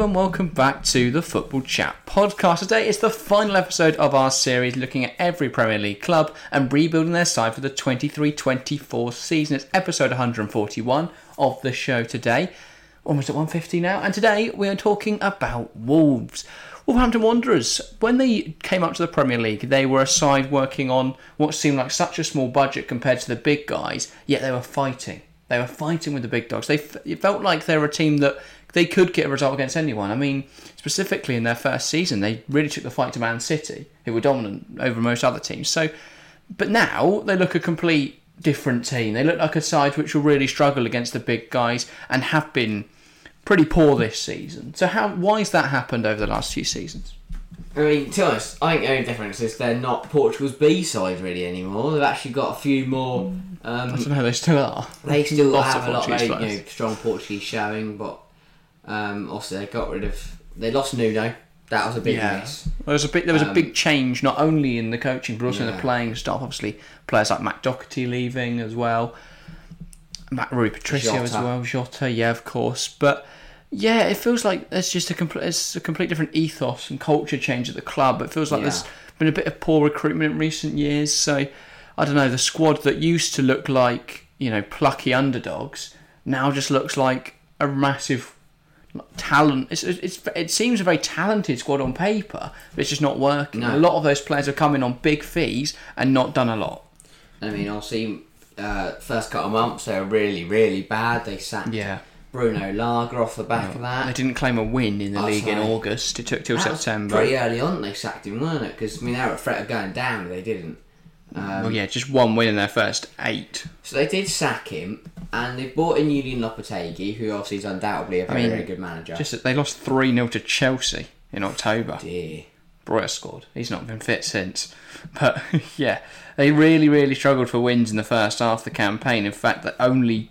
and welcome back to the Football Chat podcast. Today is the final episode of our series looking at every Premier League club and rebuilding their side for the 23 24 season. It's episode 141 of the show today, almost at 150 now, and today we are talking about Wolves. Wolverhampton Wanderers, when they came up to the Premier League, they were a side working on what seemed like such a small budget compared to the big guys, yet they were fighting. They were fighting with the big dogs. They it felt like they were a team that they could get a result against anyone. I mean, specifically in their first season, they really took the fight to Man City, who were dominant over most other teams. So, but now they look a complete different team. They look like a side which will really struggle against the big guys and have been pretty poor this season. So, how why has that happened over the last few seasons? I mean, to us, I think the only difference is they're not Portugal's B side really anymore. They've actually got a few more. I Um, don't know. They still are. they still have a lot of very, you know, strong Portuguese showing, but um, also they got rid of. They lost Nuno. That was a big Yeah. miss. There was a big there was a Um, big change not only in the coaching but also in the playing staff. Obviously, players like Matt Doherty leaving as well, Matt Rui Patricio as well, Jota, yeah, of course. But yeah, it feels like it's just a complete it's a complete different ethos and culture change at the club. It feels like Yeah. there's been a bit of poor recruitment in recent years. So I don't know the squad that used to look like you know plucky underdogs now just looks like a massive talent. It's, it's it seems a very talented squad on paper, but it's just not working. No. A lot of those players have come in on big fees and not done a lot. I mean, obviously, uh, first couple of months they were really, really bad. They sacked Yeah, Bruno Lage off the back of that. they didn't claim a win in the Oh, league in. August. It took till That September. Pretty early on, they sacked him, weren't it? Because I mean, they were a threat of going down, but they didn't. Um, Well, yeah, just one win in their first eight. So they did sack him, and they brought in Julen Lopetegui, who obviously is undoubtedly a very, mean, very good manager. Just that they lost three 0 to Chelsea in October. dear. Broja scored. He's not been fit since. But yeah, they really, really struggled for wins in the first half of the campaign. In fact, that only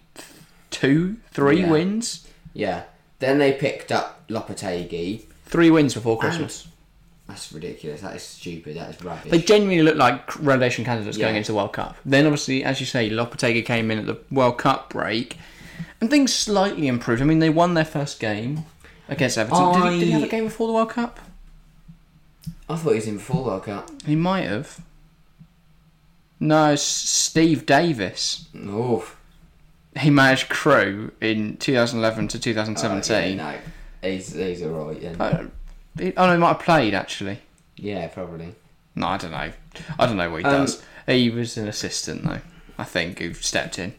two, three Yeah. wins, Yeah. Then they picked up Lopetegui. three wins before Christmas. That's ridiculous. That is stupid. That is rubbish. They genuinely look like relegation candidates going into the World Cup. Then, obviously, as you say, Lopetegui came in at the World Cup break, and things slightly improved. I mean, they won their first game against Everton. Did, he, did he have a game before the World Cup? I thought he was in before World Cup. He might have. No, Steve Davis. Oof. He managed Crewe in 2011 to 2017. Oh, yeah, no. He's, he's alright then. Uh, He- oh no, he might have played actually. yeah, probably. No, I don't know. I don't know what he Um, does. He was an assistant though, I think, who stepped in.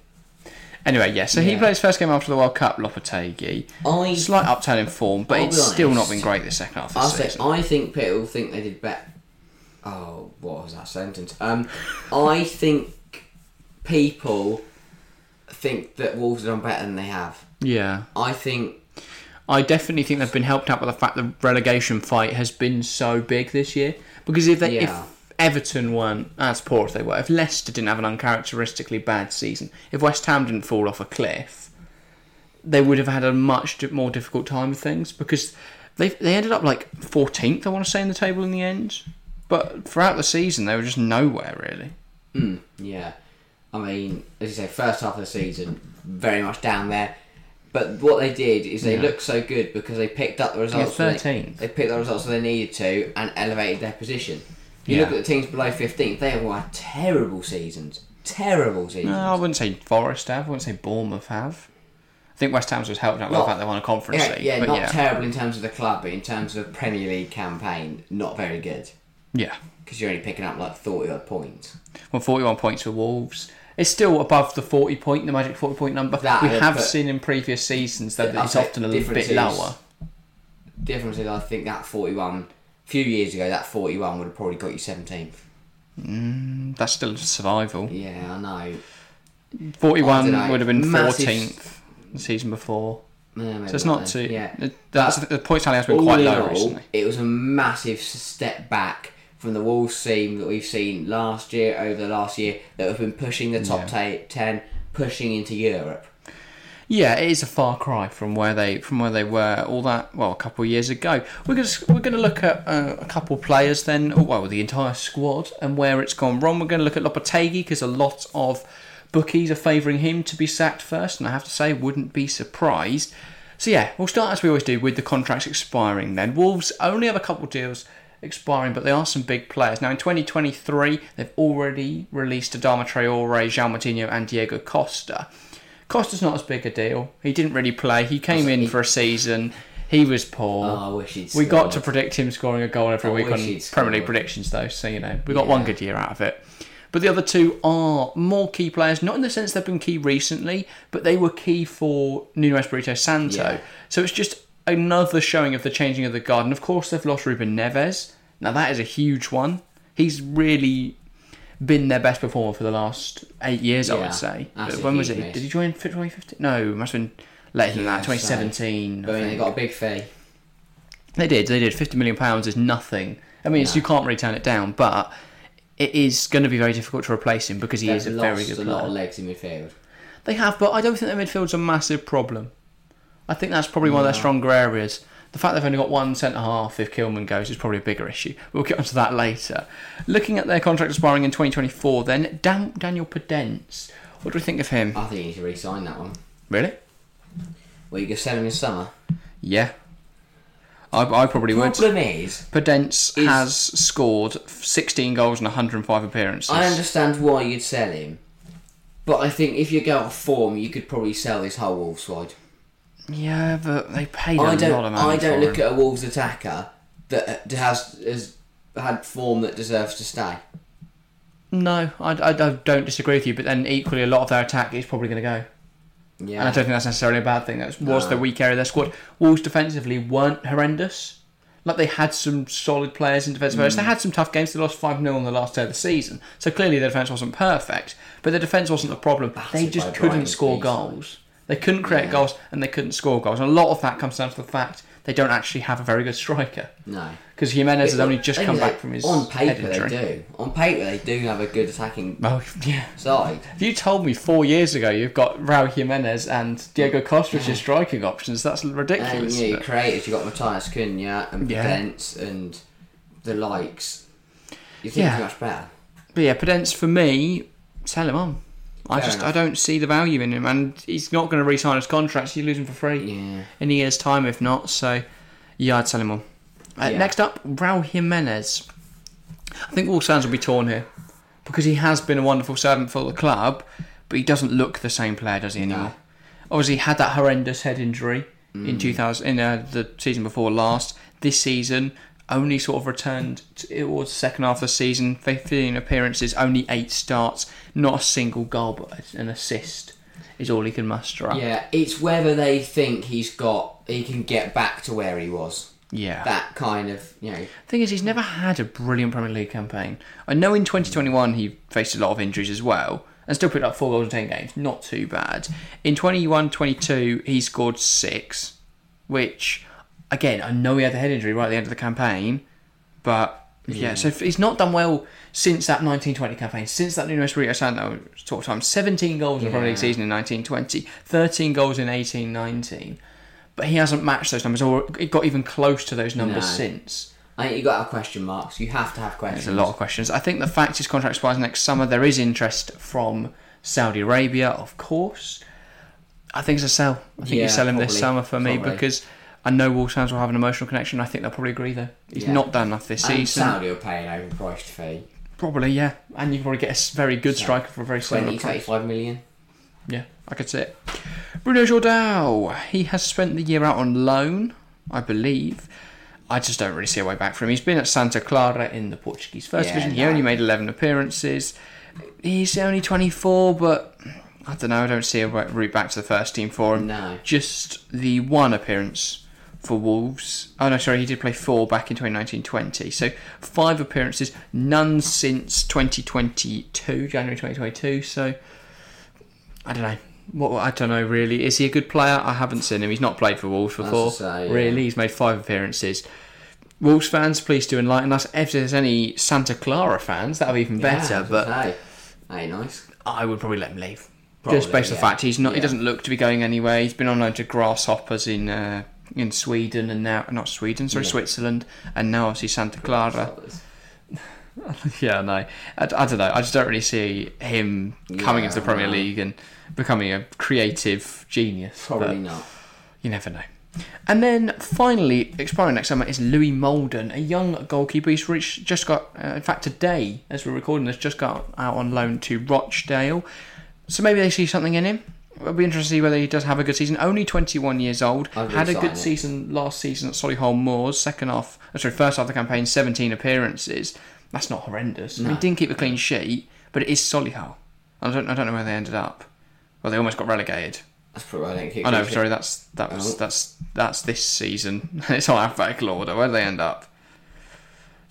Anyway, yeah. So he Yeah. played his first game after the World Cup. Lopetegui, I slight upturn in form, but I'll it's be still not been great this second half of I the think season. I think people think they did better. Oh, what was that sentence? Um, I think people think that Wolves have done better than they have. Yeah, I think I definitely think they've been helped out by the fact the relegation fight has been so big this year. Because if they, Yeah. if Everton weren't as poor as they were, if Leicester didn't have an uncharacteristically bad season, if West Ham didn't fall off a cliff, they would have had a much more difficult time with things. Because they they ended up like 14th, I want to say, in the table in the end. But throughout the season, they were just nowhere really. Mm, yeah. I mean, as you say, first half of the season, very much down there. But what they did is they Yeah. looked so good because they picked up the results. Yeah, when they- They, picked the results that they needed to and elevated their position. You Yeah. look at the teams below 15th, they have had terrible seasons. Terrible seasons. No, I wouldn't say Forest have. I wouldn't say Bournemouth have. I think West Ham's was helped out by the fact they won a conference yeah, league. yeah not terrible in terms of the club, but in terms of Premier League campaign, not very good. yeah. Because you're only picking up like 40 odd points. Well, 41 points for Wolves. It's still above the 40 point, the magic 40 point number. That, we have seen in previous seasons that it's often a little bit lower. Difference is, I think that 41, a few years ago, that 41 would have probably got you 17th. Mm, that's still a survival. Yeah, I know. 41 I dunno. would have been 14th the season before. Yeah, So it's not too. Yeah. That's, the point tally has been quite low all, recently. It was a massive step back from the Wolves team that we've seen last year, over the last year, that have been pushing the top Yeah. ta 10, pushing into Europe. Yeah, it is a far cry from where they from where they were all that well a couple of years ago. We're going to we're going to look at uh, a couple of players then, oh, well the entire squad and where it's gone wrong. We're going to look at Lopetegui because a lot of bookies are favouring him to be sacked first, and I have to say wouldn't be surprised. So yeah, we'll start as we always do with the contracts expiring. Then Wolves only have a couple of deals expiring, but they are some big players. Now in 2023, they've already released Adama Traore, João Moutinho, and Diego Costa. Costa's not as big a deal. He didn't really play. He came in for a season. He was poor. Oh, I wish he'd we got to predict him scoring a goal every I week on Premier League predictions, though. So you know we got Yeah. one good year out of it. But the other two are more key players, not in the sense they've been key recently, but they were key for Nuno Espirito Santo. Yeah. So it's just another showing of the changing of the guard. And of course, they've lost Ruben Neves. Now that is a huge one. He's really been their best performer for the last eight years, I would say. when was it? miss. Did he join 2015? No, it must have been later than that, 2017. But I mean, they got a big fee. They did. They did. Fifty million pounds is nothing. I mean, it's, No. you can't really turn it down, but it is going to be very difficult to replace him because he They've is a very good player. a lot of legs in midfield. They have, but I don't think their midfield's a massive problem. I think that's probably one of their stronger areas. The fact they've only got one centre half if Kilman goes is probably a bigger issue. We'll get onto that later. Looking at their contract expiring in 2024, then Dan- Daniel Podence. What do we think of him? I think you need to re-sign that one. Really? Well, you can sell him in summer. Yeah. I, I probably would. Problem is, Podence Is- has scored 16 goals and 105 appearances. I understand why you'd sell him, but I think if you go off form, you could probably sell this whole Wolves side. Yeah, but they paid a I lot don't. of money I don't look him. at a Wolves attacker that has has had form that deserves to stay. No, I, I, I don't disagree with you, but then equally a lot of their attack is probably going to go. Yeah. And I don't think that's necessarily a bad thing. That was No. the weak area of their squad. Wolves defensively weren't horrendous. Like they had some solid players in defensive areas. They hmm. had some tough games. They lost 5 0 on the last day of the season. So clearly their defence wasn't perfect. But their defence wasn't the problem. They just couldn't score goals. They couldn't create Yeah. goals and they couldn't score goals. And a lot of that comes down to the fact they don't actually have a very good striker. no. Because Jimenez has only just come is, back from his On paper, they do. On paper, they do have a good attacking Oh, yeah. side. If you told me four years ago you've got Raul Jimenez and Diego Costa as your striking options, that's And ridiculous. yeah, you but- creators, you've got Matheus Cunha and Yeah. Podence and the likes. You think Yeah. it's much better. But yeah, Podence for me, sell him on. I Fair just enough. I don't see the value in him, and he's not going to re-sign his contract. So you lose him for free Yeah. in a year's time, if not. So yeah, I'd sell him on. Uh, Yeah. Next up, Raul Jimenez. I think all signs will be torn here because he has been a wonderful servant for the club, but he doesn't look the same player, does he anymore? Obviously, he had that horrendous head injury in Mm. 2000 in uh, the season before last. This season, only sort of returned towards the second half of the season. 15 appearances, only eight starts, not a single goal, but an assist is all he can muster up. Yeah, it's whether they think he's got, he can get back to where he was. Yeah. That kind of, you know, Thing is, he's never had a brilliant Premier League campaign. I know in 2021 he faced a lot of injuries as well, and still put up four goals in 10 games. Not too bad. In 21 22, he scored six, which, again, I know he had the head injury right at the end of the campaign, but yeah, so if he's not done well since that 1920 campaign, since that Nuno Espirito Santo talk time. 17 goals in the Premier League season in 1920, 13 goals in 1819, But he hasn't matched those numbers or it got even close to those numbers No. since. I think you got to have question marks. You have to have questions. There's a lot of questions. I think the fact his contract expires next summer, there is interest from Saudi Arabia, of course. I think it's a sell. I think Yeah, you sell him this summer for me probably. because I know Wolves fans will have an emotional connection. I think they'll probably agree though. He's Yeah. not done enough this And season. Saudi will pay an overpriced fee. Probably, yeah. And you probably get a very good So, striker for a very similar 20, price. 25 million. Yeah, I could see it. Bruno Jordao. He has spent the year out on loan, I believe. I just don't really see a way back for him. He's been at Santa Clara in the Portuguese First Yeah, Division. He no. only made 11 appearances. He's only 24, but I don't know. I don't see a route back to the first team for him. No. Just the one appearance for Wolves. Oh no, sorry, he did play four back in 2019-20. So five appearances, none since 2022, January 2022. So I don't know. What I don't know really. Is he a good player? I haven't seen him. He's not played for Wolves before. say, yeah. Really, he's made five appearances. Wolves fans, please do enlighten us. If there's any Santa Clara fans, that would be even better. Yeah, but hey, hey, nice. I would probably let him leave. Probably, Just based on the fact he's not. He doesn't look to be going anywhere. He's been on loan to Grasshoppers in uh, in Sweden and now not Sweden, sorry, Yeah. Switzerland, and now obviously Santa Clara. yeah, no, I, I don't know. I just don't really see him coming Yeah, into the Premier no. League and becoming a creative genius. Probably not. You never know. And then finally, expiring next summer is Louis Moulden, a young goalkeeper. He's reached, just got, uh, in fact, today, as we're recording this, just got out on loan to Rochdale. So maybe they see something in him. It'll be interesting to see whether he does have a good season. Only 21 years old. Had a good it. season last season at Solihull Moors. Second half, uh, sorry, first half of the campaign, 17 appearances. That's not horrendous. I mean, he didn't keep a clean sheet, but it is Solihull. I don't, I don't know where they ended up. Well, they almost got relegated. That's probably why I keep. Oh no, sorry, that's that was Oh. that's that's this season. it's on alphabetical order. Where do they end up?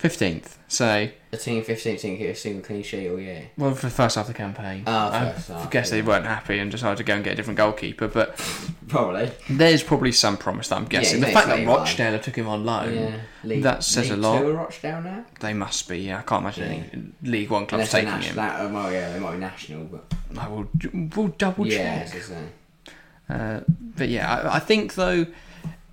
Fifteenth. So, The team 15 team keep a single clean sheet all year. well, for the first half of the campaign, Oh, I first half, guess they weren't happy and decided to go and get a different goalkeeper. But Probably. there's probably some promise that I'm guessing. he the fact that. Rochdale took him on loan, Yeah. League, that says League a lot. Two Rochdale now. they must be. Yeah, I can't imagine any League One clubs taking him. That, oh, yeah, they might be national, but I will, we'll double check. it's the same. Uh, but yeah, I, I think though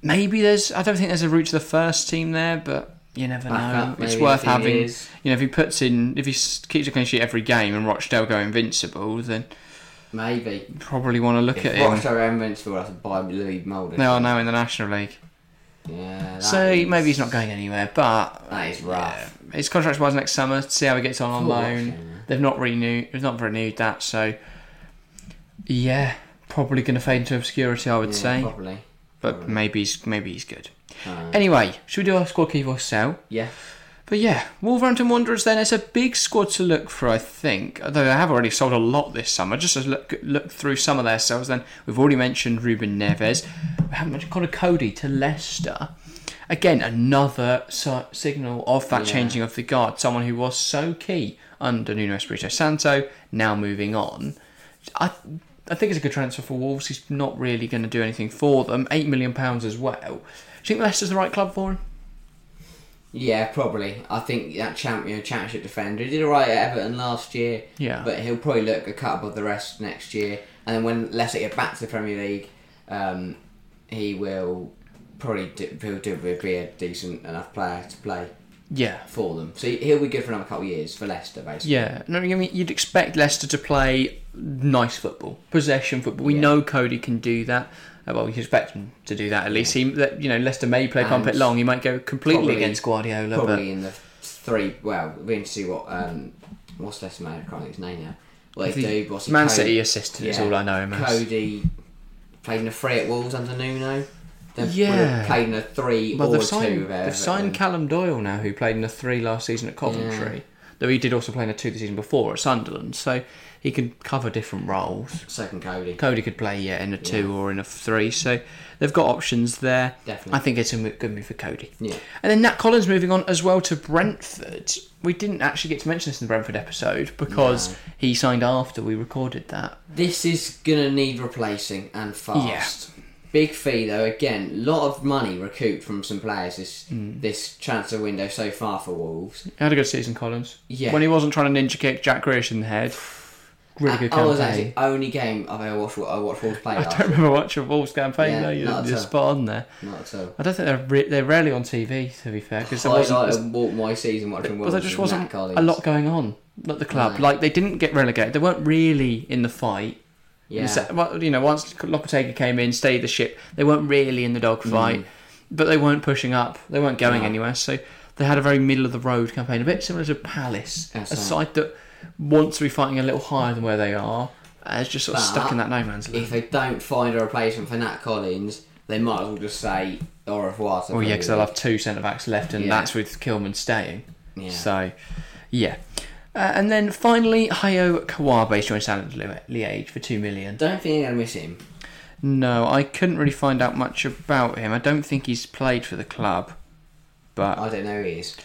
maybe there's. I don't think there's a route to the first team there, but you never know. It's worth in a few having. years. You know, if he puts in, if he keeps a clean sheet every game and Rochdale go invincible, then Maybe. probably want to look If at him. Rochdale invincible, that's by Louis Mulder. They are now in the National League, Yeah. so is- maybe he's not going anywhere. But That is rough. his contract expires next summer. To see how he gets on on loan. Rochdale. They've not renewed. They've not renewed that. So yeah, probably going to fade into obscurity. I would Yeah, say, Probably. but probably. maybe he's maybe he's good. Uh, Anyway, should we do our squad keep or sell? yeah. But yeah, Wolverhampton Wanderers then, it's a big squad to look for, I think. Although they have already sold a lot this summer. Just to look, look through some of their sales then, we've already mentioned Ruben Neves. We haven't mentioned Conor Coady to Leicester. Again, another si- signal of that Yeah. changing of the guard. Someone who was so key under Nuno Espirito Santo, now moving on. I, I think it's a good transfer for Wolves. He's not really going to do anything for them. £8 million as well. Do you think Leicester's the right club for him? Yeah, probably. I think that champion, championship defender, he did alright at Everton last year. Yeah. But he'll probably look a cut above the rest next year. And then when Leicester get back to the Premier League, um, he will probably do, he'll do, be a decent enough player to play Yeah. for them. So he'll be good for another couple of years for Leicester, basically. Yeah, no, I mean you'd expect Leicester to play nice football, possession football. We Yeah. know Coady can do that. Uh, Well, we expect him to do that at least. He, that, you know, Leicester may play pump it long. He might go completely probably- against Guardiola, Probably in the three. Well, we're going to see what um, what's Leicester made. I can't think his name now. What but they do? What's Man Cody- City assistant is all I know him as. Coady played in a three at Wolves under Nuno. They've Yeah. played in a three Well, or they've two. signed, with they've signed Callum Doyle now, who played in a three last season at Coventry. Though he did also play in a two the season before at Sunderland, so he can cover different roles. Second Coady. Coady could play yeah in a two or in a three, so they've got options there. Definitely. I think it's a good move for Coady. Yeah. And then Nat Collins moving on as well to Brentford. We didn't actually get to mention this in the Brentford episode because No. he signed after we recorded that. This is gonna need replacing and fast. Big fee though. Again, lot of money recouped from some players this Hmm. this transfer window so far for Wolves. He had a good season, Collins. Yeah. When he wasn't trying to ninja kick Jack Grealish in the head. Really good I was campaign. actually only game I've ever watched. I watched Wolves play I don't remember watching Wolves campaign Yeah, though. You're, not at you're all. spot on there. Not at all. I don't think they're re- they're rarely on TV to be fair because there I wasn't. like my season watching But Wolves. there just wasn't a lot going on at the club. No. Like they didn't get relegated. They weren't really in the fight. Yeah. Se- well, you know, once Lopetegui came in, stayed the ship, they weren't really in the dogfight, but they weren't pushing up. They weren't going Mm. No. anywhere. So they had a very middle of the road campaign, a bit similar to Palace, That's a right. side that wants to be fighting a little higher than where they are. Uh, It's just sort of stuck in that no man's land. If they don't find a replacement for Nat Collins, they might as well just say au revoir. Well, yeah, because they'll have two centre backs left, and Yeah. that's with Kilman staying. Yeah. So, yeah. Uh, and then finally, Hayao Kawabe joined Standard Li- Liège for two million. Don't think they're gonna miss him. No, I couldn't really find out much about him. I don't think he's played for the club, but I don't know who he is.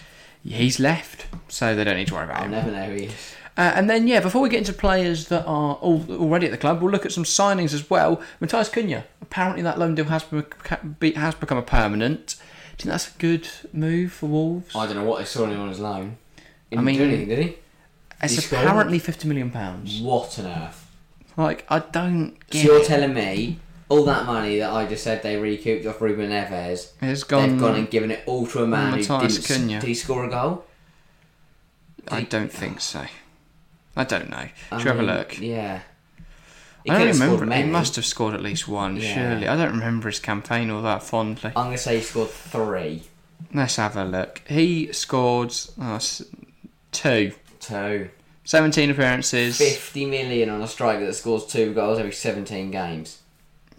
he's left, so they don't need to worry about I'll him. never know who he is. Uh, and then, yeah, before we get into players that are al- already at the club, we'll look at some signings as well. Matheus Cunha. Apparently, that loan deal has, be- has become a permanent. Do you think that's a good move for Wolves? I don't know what they saw him on his loan. He didn't mean- do anything, did he? It's apparently fifty million pounds. What on earth? Like, I don't So you're it. telling me all that money that I just said they recouped off Ruben Neves, It's gone. they've gone and given it all to a man who didn't. Cunha. Did he score a goal? I Did he- don't think so. I don't know. I Should we have a look? Yeah. He I don't remember. He must have scored at least one, Yeah. surely. I don't remember his campaign all that fondly. I'm gonna say he scored three, Let's have a look. He scored oh, two. Two. 17 appearances. 50 million on a striker that scores two goals every 17 games.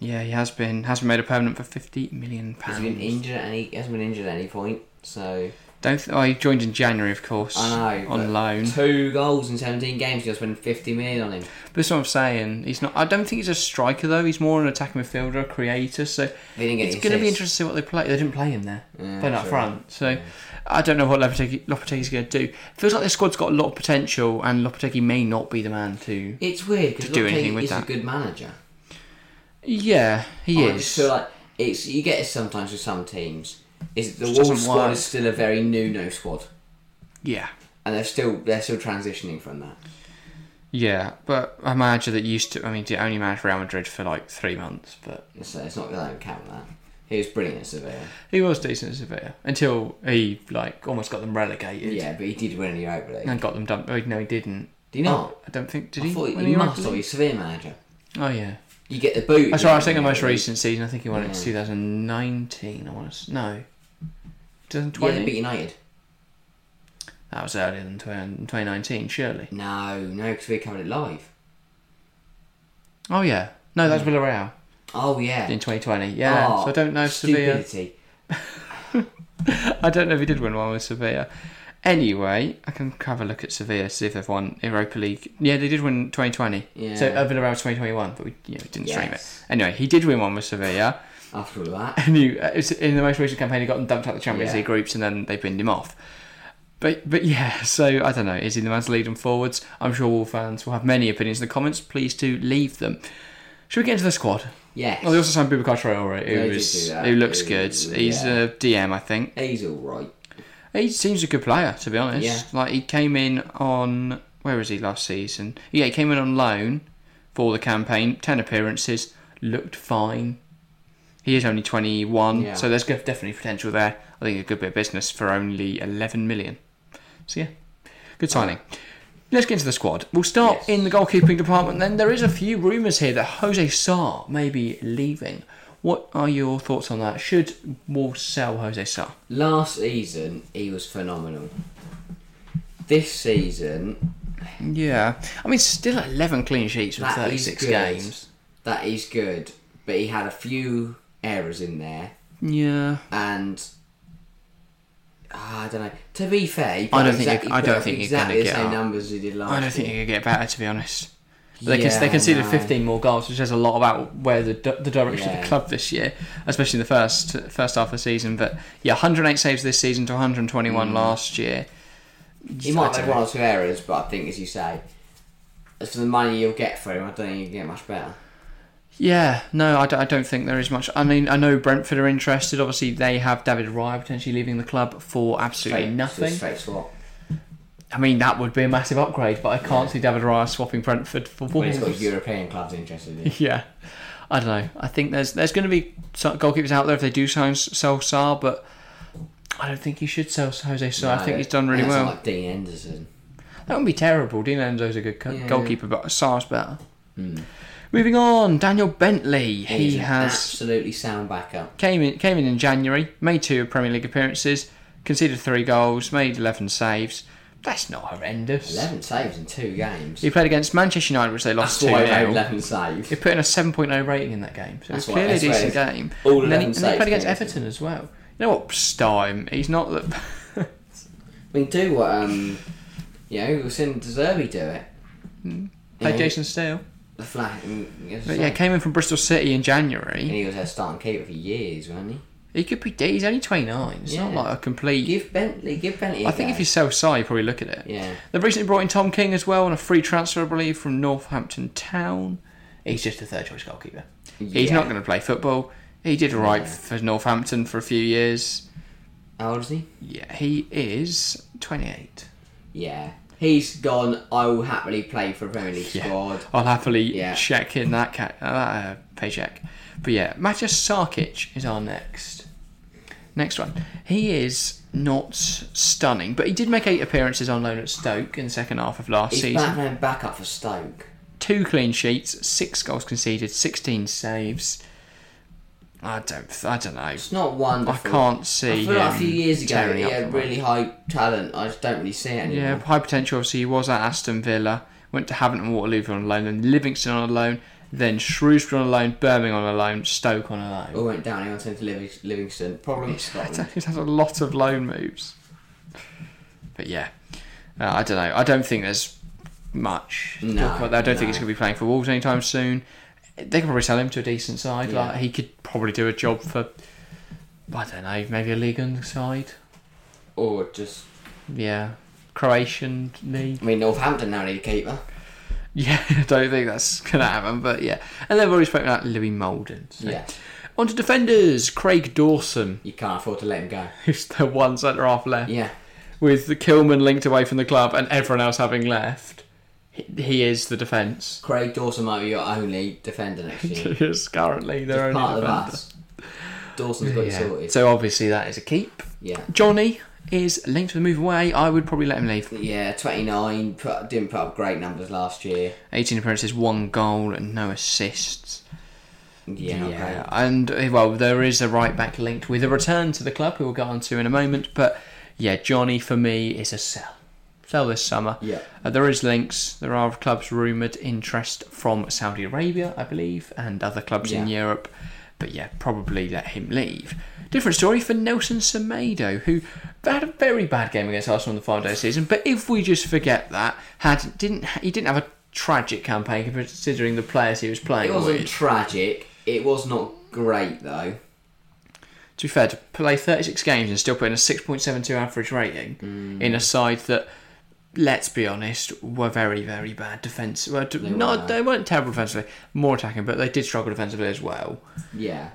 Yeah, he has been has been made a permanent for 50 million He's been injured at any. He hasn't been injured at any point. So Don't th- oh, he joined in January, of course, I know. but on loan. Two goals in 17 games. You're spending 50 million on him. But that's what I'm saying. He's not. I don't think he's a striker though. He's more an attacking midfielder, a creator. So They didn't get it's any going to be assists. interesting to see what they play. They didn't play him there. Yeah, Playing up true. front. So I don't know what Lopetegui, Lopetegui's going to do. Feels like this squad's got a lot of potential, and Lopetegui may not be the man to. It's weird because do anything with is that. a good manager. Yeah, he I is. just feel like it's you get it sometimes with some teams. Is the Wolves doesn't squad work. is still a very new no squad, yeah. and they're still they're still transitioning from that. Yeah, but a manager that used to, I mean, he only managed Real Madrid for like three months, but So it's not going to count that. He was brilliant at Sevilla. he was decent at Sevilla until he like almost got them relegated Yeah, but he did win the Europa League. and got them dumped. Oh, no, he didn't. Did he not? I don't think. Did I he? thought win he the must have. League? He's Sevilla manager. Oh yeah. You get the boot. That's right. I thinking the most recent season. I think he won it in Yeah. 2019. I want to no. Yeah, 2020. they beat United. that was earlier than 2019, surely. No, no, because we covered it live. Oh yeah. No, that's Villarreal Oh yeah. in 2020. Yeah. Oh, so I don't know if Sevilla. I don't know if he did win one with Sevilla. Anyway, I can have a look at Sevilla see if they've won Europa League. Yeah, they did win 2020. Yeah. So uh, Villarreal 2021, but we you know, didn't stream it. Anyway, he did win one with Sevilla. After all that. And he, uh, it's- in the most recent campaign, he got dumped out of the Champions Yeah. League groups, and then they pinned him off. But but yeah, so I don't know. Is he the man to lead them forwards? I'm sure all fans will have many opinions in the comments. Please do leave them. Should we get into the squad? Yes. Well, they also signed Boubacar Traore, who, is, who looks Who- good. He's yeah. a DM, I think. He's all right. He seems a good player, to be honest. Yeah. Like he came in on where was he last season? Yeah, he came in on loan for the campaign. Ten appearances, looked fine. He is only twenty one, Yeah. so there's definitely potential there. I think a good bit of business for only eleven million. So yeah, good signing. Let's get into the squad. We'll start Yes. in the goalkeeping department. Then there is a few rumours here that Jose Sá may be leaving. What are your thoughts on that? Should Wolves sell Jose Sá? Last season, he was phenomenal. This season, Yeah, I mean, still 11 clean sheets from 36 games. that is good, but he had a few errors in there, Yeah, and ah, I don't know. To be fair, I don't put think you- I don't think you're exactly gonna the get same up. numbers he did last I don't think year. you could get better, to be honest. They, Yeah, can, they conceded no. 15 more goals, which says a lot about where the the direction of the club this year, especially in the first first half of the season. But yeah, 108 saves this season to 121 last year. He might have one or two errors, but I think, as you say, as for the money you'll get for him, I don't think you can get much better. Yeah, no, I don't, I don't think there is much. I mean, I know Brentford are interested. Obviously, they have David Raya potentially leaving the club for absolutely Straight- nothing. Straight swap. I mean, that would be a massive upgrade, but I can't see David Raya swapping Brentford for But he's got European clubs interested in. Yeah, I don't know. I think there's there's going to be some goalkeepers out there if they do sign sell Sá, but I don't think you should sell Jose Sá. I think he's done really That's well. Like Dean Henderson. That wouldn't be terrible. Dean Enzo's a good co- Yeah. goalkeeper, but Sá's better. Hmm. Moving on, Daniel Bentley. He an has absolutely sound backup. came in came in in January, made two Premier League appearances, conceded three goals, made eleven saves. That's not horrendous. Eleven saves in two games. He played against Manchester United, which they lost two why he made 0 eleven saves. He put in a 7.0 rating in that game, so That's it was clearly a decent game. all and then he, 11 and he played against Everton as well. You know what? Star him. He's not the. I mean, do what um, you know, we've seen De Zerbi do it. played Yeah. Jason Steele. The flat. But yeah, came in from Bristol City in January. and he was their starting keeper for years, wasn't he? He could be. He's only 29. It's not Yeah. like a complete. Give Bentley, give Bentley. I I think if you sell Sá, you probably look at it. yeah, They've recently brought in Tom King as well on a free transfer, I believe, from Northampton Town. He's just a third choice goalkeeper. He's Yeah. not going to play football. He did Yeah. for Northampton for a few years. how old is he? Yeah, he is 28. Yeah, he's gone. I will happily play for a Premier League Yeah. squad. I'll happily Yeah. check in that ca- uh, uh, paycheck. But yeah, Matija Sarkic is our next. Next one. He is not stunning, but he did make eight appearances on loan at Stoke in the second half of last He's season. back, back up for Stoke. two clean sheets, six goals conceded, 16 saves. I don't, I don't know. It's not wonderful. I can't see. I feel like a few years ago he had really high talent. I just don't really see it anymore. Yeah, high potential. Obviously, he was at Aston Villa, went to Havant and Waterloo on loan, then Livingston on a loan, then Shrewsbury on a loan, Birmingham on a loan, Stoke on a loan. All went down. He went Living- Livingston. Problem Scotland. He's had a lot of loan moves. But yeah, uh, I don't know. I don't think there's much. No, talk about there. I don't think he's going to be playing for Wolves anytime soon. They could probably sell him to a decent side. Yeah. Like he could probably do a job for. I don't know, maybe a league on side. Or just. Yeah, Croatian league. I mean, Northampton now need a keeper. Yeah, I don't think that's going to happen, but yeah. And then we've already spoken about Louis Moulden. So. Yeah. On to defenders. Craig Dawson, You can't afford to let him go. who's the one centre half left, Yeah. with the Kilman linked away from the club and everyone else having left. He, is the defence. Craig Dawson might be your only defender next year. He is currently their Just only part of the defender. bus. Dawson's got Yeah. sorted. So obviously that is a keep. yeah. Jonny is linked to the move away. I would probably let him leave. Yeah, 29. Put, didn't put up great numbers last year. 18 appearances, one goal, and no assists. Yeah, great. and uh, well, there is a right back linked with a return to the club, who we'll get on to in a moment. But yeah, Jonny for me is a sell. Sell this summer. Yeah. Uh, there is links. There are clubs rumoured interest from Saudi Arabia, I believe, and other clubs in Europe. But yeah, probably let him leave. Different story for Nelson Semedo, who had a very bad game against Arsenal in the final day of the season. But if we just forget that, had didn't he didn't have a tragic campaign considering the players he was playing It wasn't with. tragic. It was not great, though. to be fair, to play 36 games and still put in a 6.72 average rating Mm. in a side that, let's be honest, were very, very bad defence. Well, They not, were. they weren't terrible defensively, more attacking, but they did struggle defensively as well. Yeah.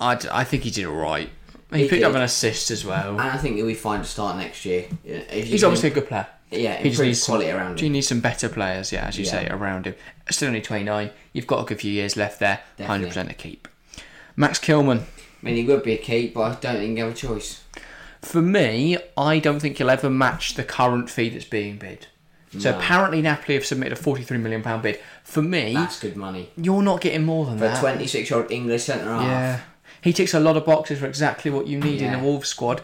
I, d- I think he did all right. He, He picked up an assist as well. And I think he'll be fine to start next year. If He's obviously a good player. Yeah, He just needs some, quality around he him. needs some better players, yeah, as you Yeah. say, around him. Still only 29. You've got a good few years left there. Definitely. 100% a keep. Max Kilman. I mean, he would be a keep, but I don't think he have a choice. For me, I don't think you'll ever match the current fee that's being bid. So No. apparently Napoli have submitted a forty-three million pound bid. For me, That's good money. you're not getting more than that. For a 26 year old English centre half. yeah, he ticks a lot of boxes for exactly what you need in Yeah. a Wolves squad.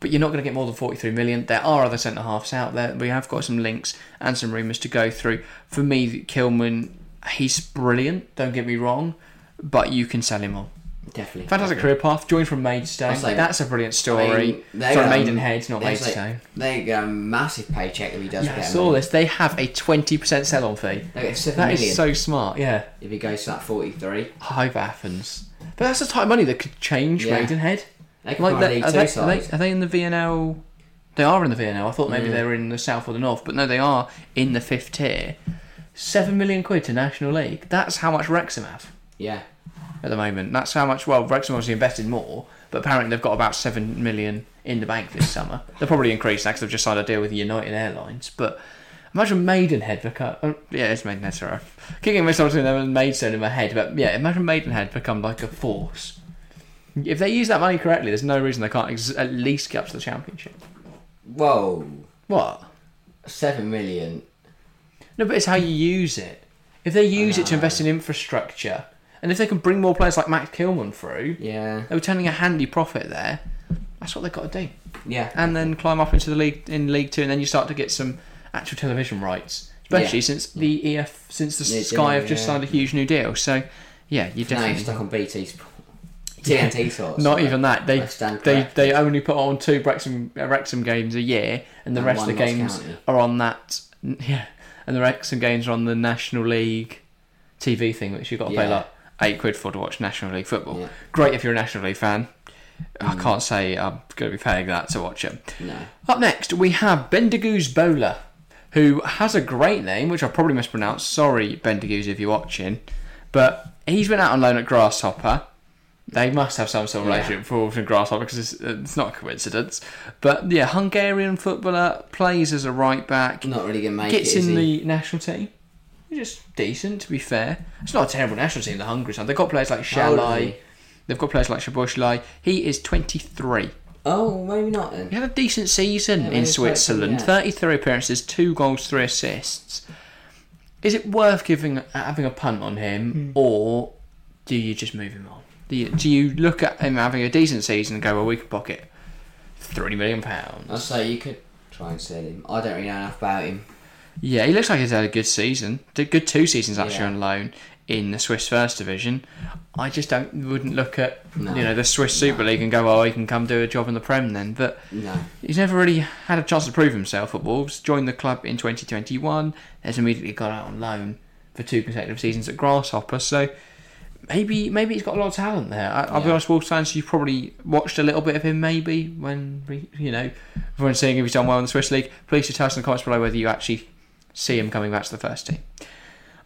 But you're not going to get more than 43 million. There are other centre halves out there. We have got some links and some rumours to go through. For me, Kilman, he's brilliant. Don't get me wrong, but you can sell him on. Definitely. Fantastic career path. Joined from Maidstone. I'll That's a brilliant I story. mean, Sorry, um, Maidenhead, not Maidstone. They get a massive paycheck if he does Yeah, I saw money. this. They have a 20% sell on fee. They get seven That million is so smart, yeah. if he goes to that 43. High for Athens. But that's the type of money that could change Yeah. Maidenhead. They Like, like they, are, Two they, are, they, are they in the VNL? They are in the VNL. I thought maybe Mm. they were in the south or the north, but no, they are in the fifth tier. Seven million quid to National League. That's how much Wrexham have Yeah. At the moment. That's how much. Well, Wrexham obviously invested more, but apparently they've got about seven million in the bank this summer. They'll probably increase that because they've just signed a deal with United Airlines. But imagine Maidenhead become. Oh, yeah, it's Maidenhead. Sorry, kicking myself between them and Maidstone in my head. But yeah, imagine Maidenhead become like a force. If they use that money correctly, there's no reason they can't ex- at least get up to the championship. Whoa. What? Seven million. No, but it's how you use it. If they use it to invest in infrastructure, and if they can bring more players like Max Kilman through, Yeah. they were turning a handy profit there. That's what they've got to do. Yeah. and then climb up into the league in League Two, and then you start to get some actual television rights, especially Yeah. since the EF, since the Yeah, Sky have just yeah. signed a huge new deal. So, yeah, you definitely stuck on BT. TNT Sports. not even that. They they they only put on two Wrexham uh, Wrexham games a year, and the And rest of the games County. are on that. Yeah, and the Wrexham games are on the National League TV thing, which you've got to pay like eight quid for to watch National League football. Yeah. Great if you're a National League fan. I mm. can't say I'm going to be paying that to watch him. No. Up next, we have Bendegúz Bolla, who has a great name, which I probably mispronounced. Sorry, Bendegúz, if you're watching. But he's been out on loan at Grasshopper. They must have some sort of Yeah. relationship for Wolves and Grasshopper because it's, it's not a coincidence. But yeah, Hungarian footballer, plays as a right back, Not really going to make gets it. in he? the national team. Just decent, to be fair. It's not a terrible national team, the Hungary side. They've got players like How old is Szalai. They've got players like Szoboszlai. He is 23. Oh, maybe not then. He had a decent season Yeah, in Switzerland. yeah. 33 appearances, 2 goals, 3 assists. is it worth giving having a punt on him, hmm. or do you just move him on? Do you, do you look at him having a decent season and go, well, we could pocket thirty million pounds? I'd say you could try and sell him. I don't really know enough about him. Yeah, he looks like he's had a good season. Did good two seasons actually Yeah. on loan in the Swiss First Division. I just don't wouldn't look at No. you know the Swiss Super League and go, oh, he can come do a job in the Prem then. But No. he's never really had a chance to prove himself at Wolves. Joined the club in 2021. Has immediately got out on loan for two consecutive seasons at Grasshopper. So maybe maybe he's got a lot of talent there. I, I'll be Yeah. honest, Wolves fans, you've probably watched a little bit of him maybe when we- you know when seeing if he's done well in the Swiss League. Please just tell us in the comments below whether you actually see him coming back to the first team.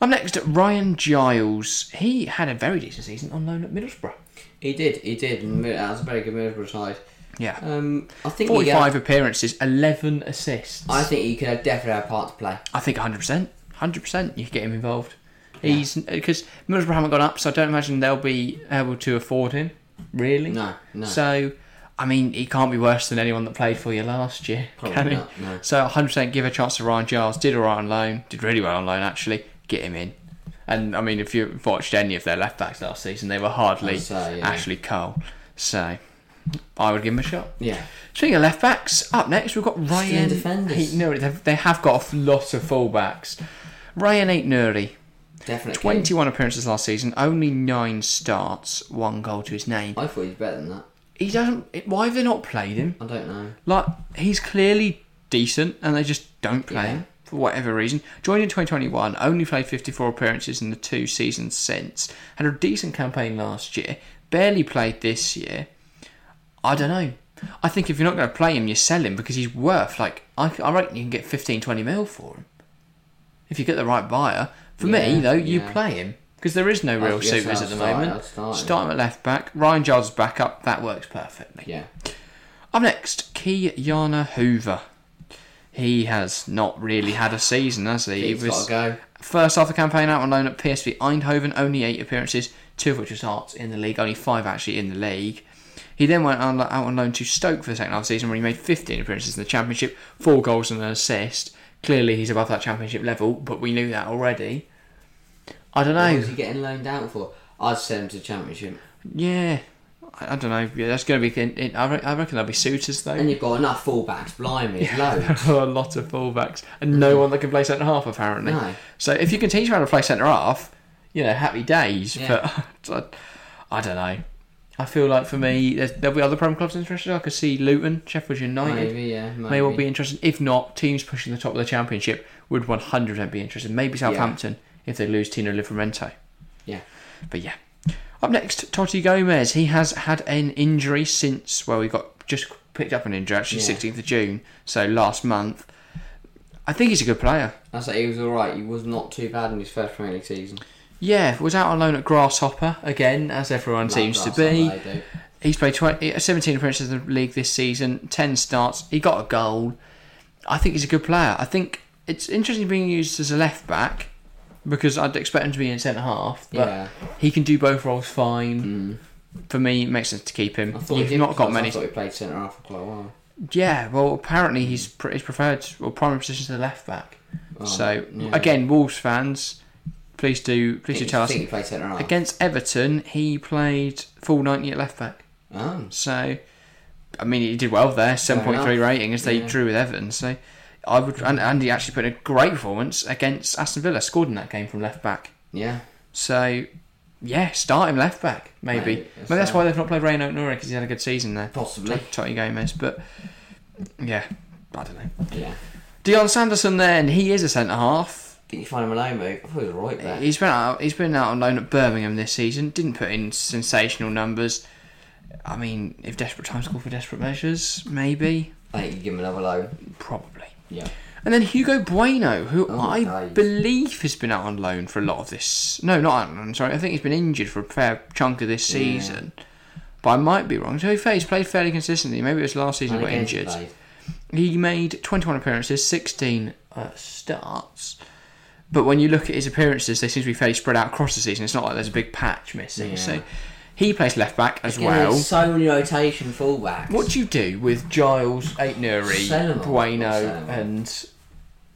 Up next, Ryan Giles. He had a very decent season on loan at Middlesbrough. He did, he did. Mm, and That was a very good Middlesbrough side. Yeah. Um, I think he uh, 45 could- appearances, 11 assists. I think he could have definitely have a part to play. I think 100%. 100% you could get him involved. He's uh, Because Middlesbrough haven't gone up, so I don't imagine they'll be able to afford him, really. No, no. So, I mean, he can't be worse than anyone that played for you last year, Probably can he? not, no. So, 100% give a chance to Ryan Giles. Did alright on loan, did really well on loan, actually. Get him in. And, I mean, if you've watched any of their left backs last season, they were hardly say, yeah. Ashley Cole. So, I would give him a shot. Yeah. Speaking of left backs, up next we've got Ryan. defenders. No, they have got a lot of fullbacks. Rayan Aït-Nouri, Definitely. 21 appearances last season, only nine starts, one goal to his name. I thought he was better than that. He doesn't. Why have they not played him? I don't know. Like he's clearly decent, and they just don't play Yeah. him for whatever reason. Joined in 2021, only played 54 appearances in the two seasons since. Had a decent campaign last year, barely played this year. I don't know. I think if you're not going to play him, you sell him because he's worth like I, I reckon you can get 15, 20 mil for him if you get the right buyer. For me Yeah, though, you yeah. play him because there is no real yes, suitors at the start- moment. I'd start him. At left back. Ryan Giles is back up. That works perfectly. Yeah. Up next, Ki-Jana Hoever. He has not really had a season, has he? He He's got to go. first half of the campaign out on loan at PSV Eindhoven, only eight appearances, two of which were starts in the league, only five actually in the league. He then went on, out on loan to Stoke for the second half of the season, where he made 15 appearances in the Championship, four goals and an assist. Clearly, he's above that Championship level, but we knew that already. I don't What know. was he getting loaned out for? I'd send him to Championship. Yeah, I, I don't know. Yeah, that's going to be. In, in, I, re- I reckon there'll be suitors though. And you've got enough fullbacks, blimey, loads. There a lot of fullbacks and no mm. one that can play centre half apparently. No. So if you can teach him how to play centre half, you know, happy days. Yeah. But I, I don't know. I feel like for me, there'll be other Prem clubs interested. I could see Luton, Sheffield United Maybe, yeah. Maybe. may well be interested. If not, teams pushing the top of the Championship would 100% be interested. Maybe Southampton if they lose Tino Livramento. Yeah. But yeah. Up next, Toti Gomes. He has had an injury since, well, we got just picked up an injury actually, Yeah. 16th of June, so last month. I think he's a good player. I say he was alright. He was not too bad in his first Premier League season. Yeah, was out on loan at Grasshopper again, as everyone Like seems to be. what they do. He's played 20, 17 appearances in the league this season, 10 starts. He got a goal. I think he's a good player. I think it's interesting being used as a left back because I'd expect him to be in centre half, but Yeah. he can do both roles fine. Mm. For me, it makes sense to keep him. I thought You've not got many. I thought he played centre half for quite a while. Yeah, well, apparently he's pr- his preferred or primary position to the left back. Oh, so yeah. again, Wolves fans, please do please do tell us. think he centre half. Against Everton, he played full ninety at left back. Oh. So, I mean, he did well there, seven point three rating as they Yeah. drew with Everton. So, I would and, and he actually put in a great performance against Aston Villa, scored in that game from left back. Yeah. So, yeah, start him left back maybe. Maybe, Maybe that's why uh, they've not played Ray Nori because he had a good season there. Possibly. Toti Gomes, but yeah, I don't know. Yeah. Dion Sanderson, then he is a centre half. Did you find him a loan move? I thought he was right there. He's been out. He's been out on loan at Birmingham this season. Didn't put in sensational numbers. I mean, if desperate times call for desperate measures, maybe, I think you give him another loan. probably. Yeah. And then Hugo Bueno, who Oh, I nice. believe has been out on loan for a lot of this. No, not on loan. Sorry, I think he's been injured for a fair chunk of this season. But I might be wrong. Be fair, he's played fairly consistently. Maybe it was last season he got And again, he injured. He made 21 appearances, 16 uh, starts. But when you look at his appearances, they seem to be fairly spread out across the season. It's not like there's a big patch missing. Yeah. So he plays left back as Again, well. so many rotation fullbacks. What do you do with Giles, Aït-Nouri, Sell 'em all. Bueno, Sell 'em all. and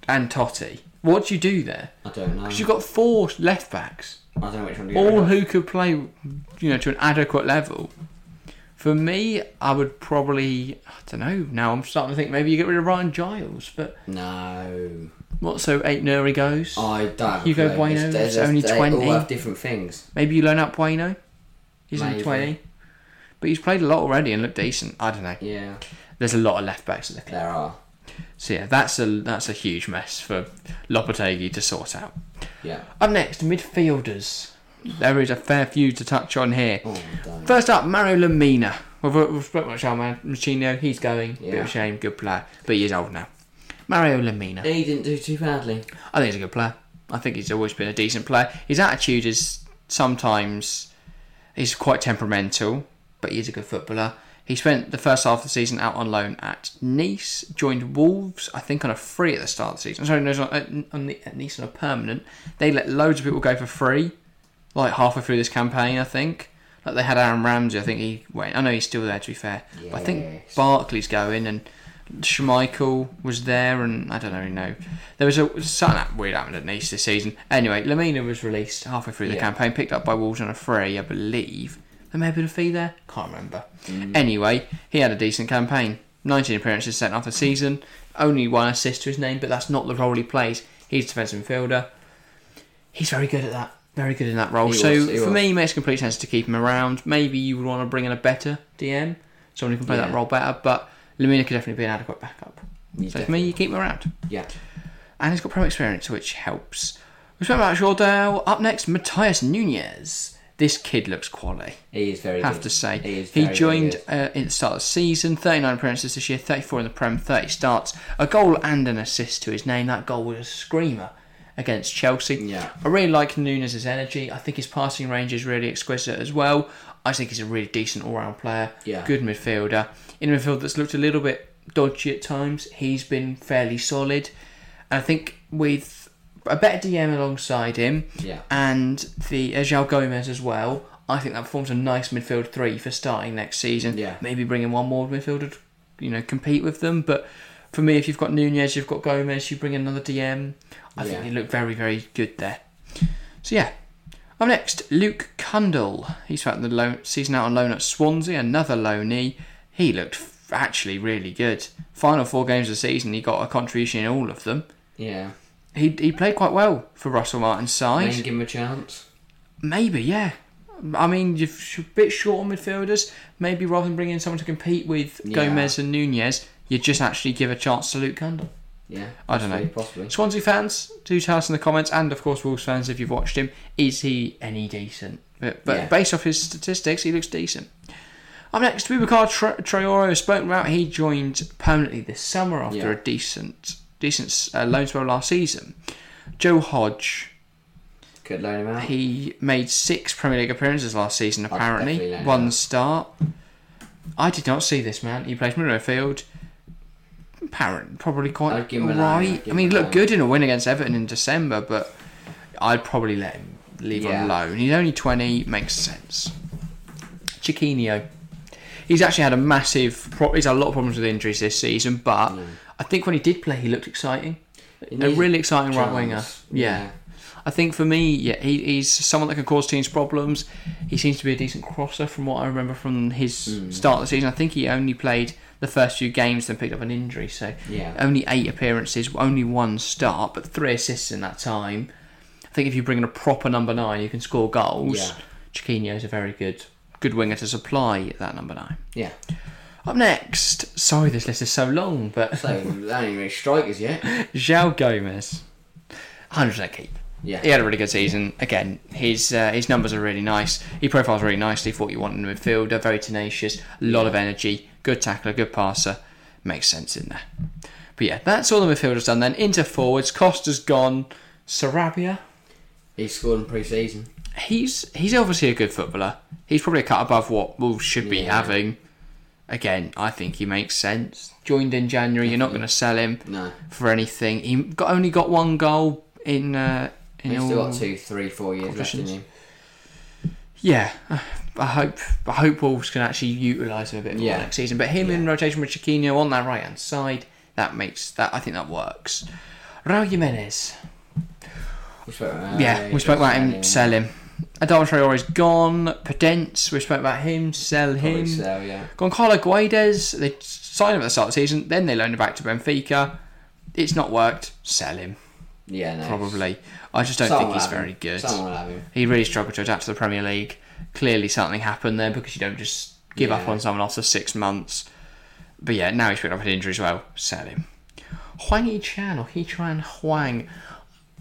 and Toti. What do you do there? I don't know. Because you've got four left backs, I don't know which one to all who could play, you know, to an adequate level. For me, I would probably, I don't know. Now I'm starting to think maybe you get rid of Ryan Giles, but No. what? So Aït-Nouri goes. I don't. You go. Bueno There's- there's- only they 20. all have different things. Maybe you loan out Bueno. He's only Maybe. twenty, but he's played a lot already and looked decent. I don't know. Yeah, There's a lot of left backs at the club. there are. So yeah, that's a that's a huge mess for Lopetegui to sort out. Yeah. Up next, midfielders. There is a fair few to touch on here. Oh. First up, Mario Lemina. We've, we've spoken about Charman Machino. He's going. Yeah. Bit of shame. Good player. But he is old now. Mario Lemina. He didn't do too badly. I think he's a good player. I think he's always been a decent player. His attitude is sometimes he's quite temperamental, but he's a good footballer. He spent the first half of the season out on loan at Nice, joined Wolves, I think, on a free at the start of the season. Sorry, no, not at, on the, at Nice on a permanent. They let loads of people go for free, like halfway through this campaign, I think. Like they had Aaron Ramsey, I think he went. I know he's still there, to be fair. But I think Yes. Barkley's going and Schmeichel was there, and I don't really know. There was a something that weird happened at Nice this season. Anyway, Lemina was released halfway through the Yeah. campaign, picked up by Wolves on a free, I believe. There may have been a fee there. Can't remember. Mm. Anyway, he had a decent campaign. 19 appearances sent off the season. Only one assist to his name, but that's not the role he plays. He's a defensive midfielder. He's very good at that. Very good in that role. He so was, for was. me, it makes complete sense to keep him around. Maybe you would want to bring in a better DM, someone who can play that role better. But Lemina could definitely be an adequate backup. You so for me, you keep him around. Yeah. And he's got pro experience, which helps. We spoke about Jordao. Up next, Matheus Nunes. This kid looks quality. He is very have good. to say. He He joined uh, in the start of the season, 39 appearances this year, 34 in the Prem, 30 starts, a goal and an assist to his name. That goal was a screamer against Chelsea. Yeah. I really like Nunes' energy. I think his passing range is really exquisite as well. I think he's a really decent all-round player. Yeah. Good midfielder. In a midfield that's looked a little bit dodgy at times, he's been fairly solid. And I think with a better DM alongside him, Yeah. and the uh, João Gomes as well. I think that forms a nice midfield three for starting next season. Yeah. Maybe bring in one more midfielder, to, you know, compete with them. But for me, if you've got Nunes, you've got Gomes, you bring another DM. I think they look very, very good there. So yeah. Up next, Luke Cundle. He's spent the loan, season out on loan at Swansea, another loanee. He looked f- actually really good. Final four games of the season, he got a contribution in all of them. Yeah. He he played quite well for Russell Martin's side. Maybe give him a chance. Maybe, yeah. I mean, you're a bit short on midfielders. Maybe rather than bringing in someone to compete with Yeah. Gomes and Nunes, you just actually give a chance to Luke Cundle. Yeah. I don't know. possibly. Swansea fans, do tell us in the comments, and of course Wolves fans if you've watched him, is he any decent? But, but Yeah. based off his statistics, he looks decent. Up next, Boubacar Tra- Traore, spoken about. He joined permanently this summer after Yeah. a decent, decent uh, loan spell last season. Joe Hodge, Could loan him out. he made six Premier League appearances last season, apparently. One start. I did not see this man. He plays middle Apparent, probably quite I'd give him right. I mean, him he a looked good in a win against Everton in December, but I'd probably let him leave Yeah. on loan. He's only 20, makes sense. Chiquinho. He's actually had a massive. Pro- he's had a lot of problems with injuries this season, but I think when he did play, he looked exciting. He A really exciting right winger. Yeah. I think for me, yeah, he, he's someone that can cause teams problems. He seems to be a decent crosser from what I remember from his Hmm. start of the season. I think he only played the first few games, then picked up an injury. So Yeah. only eight appearances, only one start, but three assists in that time. I think if you bring in a proper number nine, you can score goals. Yeah. Chiquinho is a very good good winger to supply that number nine. Yeah. Up next, sorry this list is so long, but So, ain't really strikers yet. João Gomes, 100% keep. Yeah. He had a really good season. Again, his uh, his numbers are really nice. He profiles really nicely for what you want in a midfielder. Very tenacious, a lot of energy, good tackler, good passer. Makes sense in there. But yeah, that's all the midfielders done then. Into forwards, Costa's gone. Sarabia, He scored in pre-season. he's he's obviously a good footballer. He's probably a cut above what Wolves should be Yeah. having. Again, I think he makes sense. Joined in January, you're not going to sell him No. for anything. He got only got one goal in uh, in He's still got two, three, four years left in him. Yeah, uh, I hope I hope Wolves can actually utilise him a bit more Yeah. next season. But him in rotation with Chiquinho on that right hand side, that makes that I think that works. Raul Jimenez. We spoke about Yeah, we spoke about him. Sell him. Adama Traore's gone. Podence. We spoke about him. Sell him. So, yeah. Goncalo Guedes. They signed him at the start of the season. Then they loaned him back to Benfica. It's not worked. Sell him. Yeah, no. Probably. I just don't think he's have him. very good. Someone will have him. He really struggled to adapt to the Premier League. Clearly, something happened there because you don't just give up on someone after six months. But yeah, now he's picked up an injury as well. Sell him. Hwang Hee-chan or Hee-chan Hwang.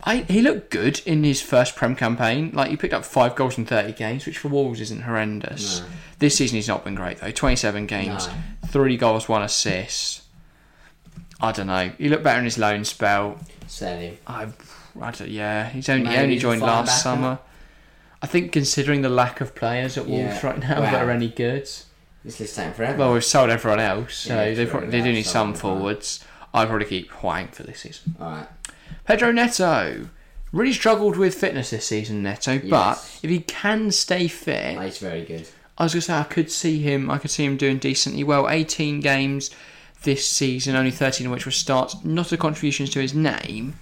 I, he looked good in his first Prem campaign. Like, he picked up five goals in 30 games, which for Wolves isn't horrendous. No. This season he's not been great, though. 27 games, No. three goals, one assist. I don't know. He looked better in his loan spell. Sell him. I, I don't, yeah, he's only he Maybe only joined last summer. I think considering the lack of players at Wolves Yeah. right now that are any good, This list taking forever. well, we've sold everyone else, so Yeah, they probably, they do need some right. forwards. I'd probably keep Hwang for this season. Alright. Pedro Neto really struggled with fitness this season, Neto, but if he can stay fit, He's very good. I was gonna say I could see him. I could see him doing decently well. 18 games this season, only 13 of which were starts. Not a contributions to his name,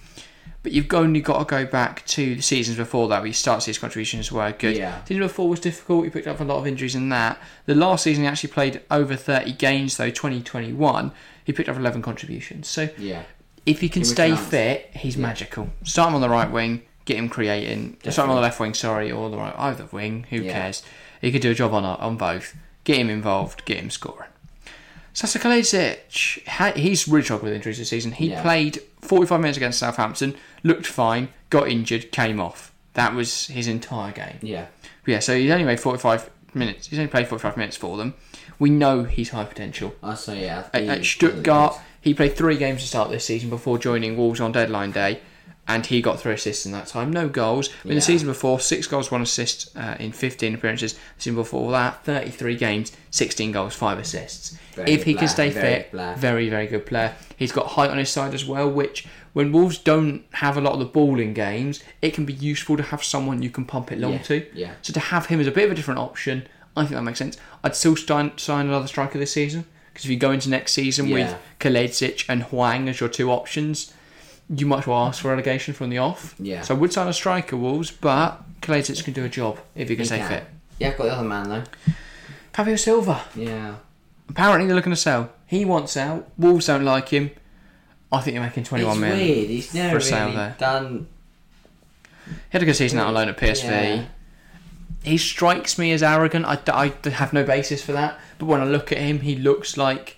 but you've only got to go back to the seasons before that where he starts his contributions were good. Yeah. Season before was difficult. He picked up a lot of injuries in that. The last season he actually played over 30 games though. 2021 he picked up 11 contributions. So Yeah. if he can a stay fit, he's Yeah. magical. Start him on the right wing, get him creating. Start him on the left wing, sorry, or the right either wing. Who Yeah. cares? He could do a job on on both. Get him involved. Get him scoring. Saša Kalajdžić, ha- he's really struggled with injuries this season. He Yeah. played 45 minutes against Southampton, looked fine, got injured, came off. That was his entire game. Yeah. Yeah, so he's only made 45 minutes. He's only played 45 minutes for them. We know he's high potential. I say yeah. At, at Stuttgart, he played three games to start this season before joining Wolves on deadline day, and he got three assists in that time. No goals. But in Yeah. the season before, six goals, one assist uh, in 15 appearances. The season before that, 33 games, 16 goals, five assists. Very if he can stay very fit, very, very good player. He's got height on his side as well, which when Wolves don't have a lot of the ball in games, it can be useful to have someone you can pump it long Yeah, to. yeah. So to have him as a bit of a different option, I think that makes sense. I'd still sign, sign another striker this season because if you go into next season with Yeah. Kalajdžić and Hwang as your two options, you might as well ask for relegation from the off. Yeah. So I would sign a striker, Wolves, but Kalajdžić can do a job if he can stay fit. Yeah, I've got the other man though. Fabio Silva. Yeah. Apparently they're looking to sell. He wants out. Wolves don't like him. I think you're making 21 it's million. weird. He's never for a sale really there. done. He had a good season out on loan at PSV. Yeah. He strikes me as arrogant. I, I have no basis for that. But when I look at him, he looks like.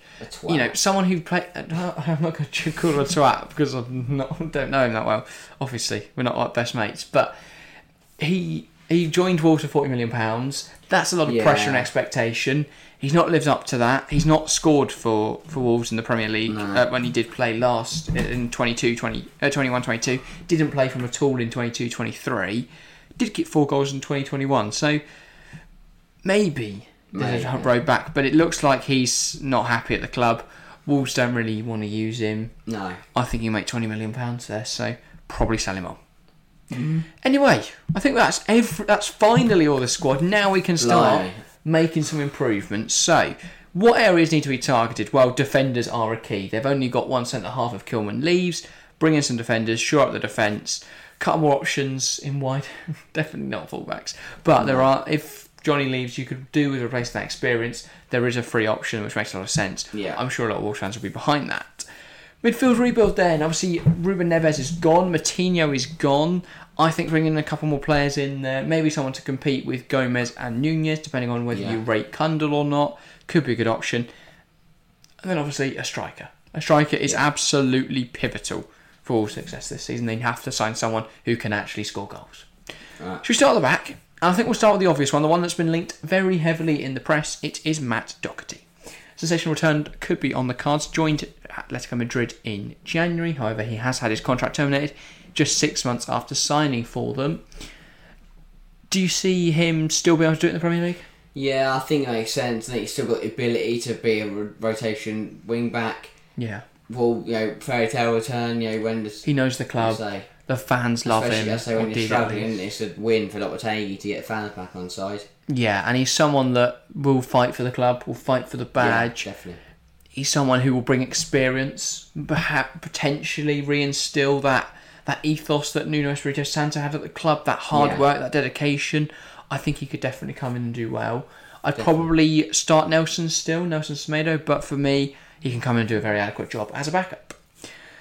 You know someone who play. I'm not going to call him a twat because I don't know him that well. Obviously, we're not like best mates. But he he joined Wolves for forty million pounds. That's a lot of Yeah. pressure and expectation. He's not lived up to that. He's not scored for, for Wolves in the Premier League No. uh, when he did play last in 22, 20, uh, 21, 22. Didn't play from at all in 22, 23. Did get four goals in 2021. So maybe there's a road back, but it looks like he's not happy at the club. Wolves don't really want to use him. No. I think he'll make twenty million pounds there, so probably sell him on. Mm-hmm. Anyway, I think that's every, that's finally all the squad. Now we can start Blimey. making some improvements. So, what areas need to be targeted? Well, defenders are a key. They've only got one centre half of Kilman leaves. Bring in some defenders, shore up the defence, cut more options in wide. Definitely not fullbacks, but there mm. are. If Jonny leaves, you could do with replacing that experience. There is a free option, which makes a lot of sense. Yeah. I'm sure a lot of Wolves fans will be behind that. Midfield rebuild then. Obviously, Ruben Neves is gone. Moutinho is gone. I think bringing a couple more players in there, maybe someone to compete with Gomes and Nunes, depending on whether Yeah. you rate Cundle or not, could be a good option. And then obviously a striker. A striker is absolutely pivotal for all success this season. They have to sign someone who can actually score goals. Right. Should we start at the back? And I think we'll start with the obvious one, the one that's been linked very heavily in the press. It is Matt Doherty. Sensational return could be on the cards. Joined Atletico Madrid in January. However, he has had his contract terminated just six months after signing for them. Do you see him still be able to do it in the Premier League? Yeah, I think that makes sense. I think he's still got the ability to be a rotation wing back. Yeah. Well, you know, fairy tale return. You know, when does He knows the club. say? The fans love Especially, him. Say when What you're he struggling, it's a win for Lopetegui to get fans back on side. Yeah, and he's someone that will fight for the club, will fight for the badge. Yeah, definitely. he's someone who will bring experience, perhaps potentially reinstill that that ethos that Nuno Espirito Santo had at the club, that hard Yeah. work, that dedication. I think he could definitely come in and do well. I'd probably start Nelson still, Nelson Semedo, but for me, he can come in and do a very adequate job as a backup.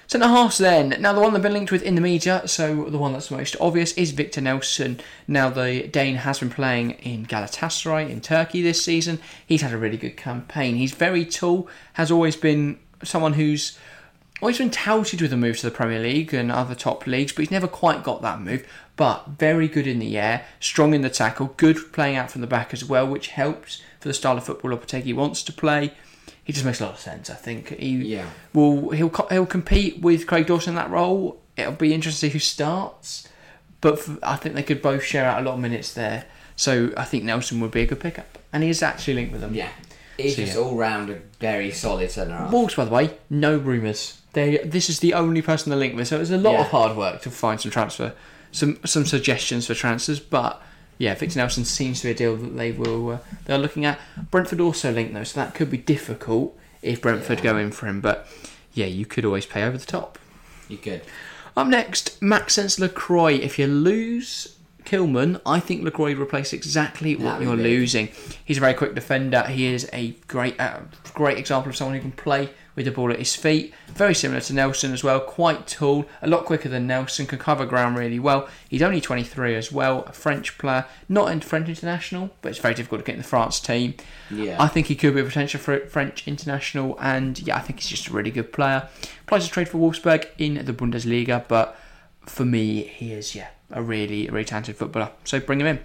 Centre halves then. Now the one that's been linked with in the media, so the one that's most obvious is Victor Nelsson. Now the Dane has been playing in Galatasaray in Turkey this season. He's had a really good campaign. He's very tall, has always been someone who's always been touted with a move to the Premier League and other top leagues, but he's never quite got that move. But very good in the air, strong in the tackle, good playing out from the back as well, which helps for the style of football Lopetegui wants to play. He just makes a lot of sense. I think he Yeah. will he'll he'll compete with Craig Dawson in that role. It'll be interesting to see who starts, but I think they could both share out a lot of minutes there. So I think Nelsson would be a good pickup, and he is actually linked with them. Yeah. He's So, just yeah. all round a very solid centre half. Wolves, by the way, no rumours. They this is the only person they're linked with, so it's a lot Yeah. of hard work to find some transfer, some some suggestions for transfers. But yeah, Victor Nelsson seems to be a deal that they will uh, they're looking at. Brentford also linked though, so that could be difficult if Brentford Yeah. go in for him. But yeah, you could always pay over the top. You could. Up next, Maxence Lacroix. If you lose Kilman, I think Lacroix replaces exactly what That'd you're losing. He's a very quick defender. He is a great, uh, great example of someone who can play with the ball at his feet. Very similar to Nelsson as well. Quite tall, a lot quicker than Nelsson. Can cover ground really well. He's only 23 as well. A French player, not in French international, but it's very difficult to get in the France team. Yeah. I think he could be a potential for French international, and yeah, I think he's just a really good player. Plays a trade for Wolfsburg in the Bundesliga, but for me, he is yeah a really really talented footballer. So bring him in.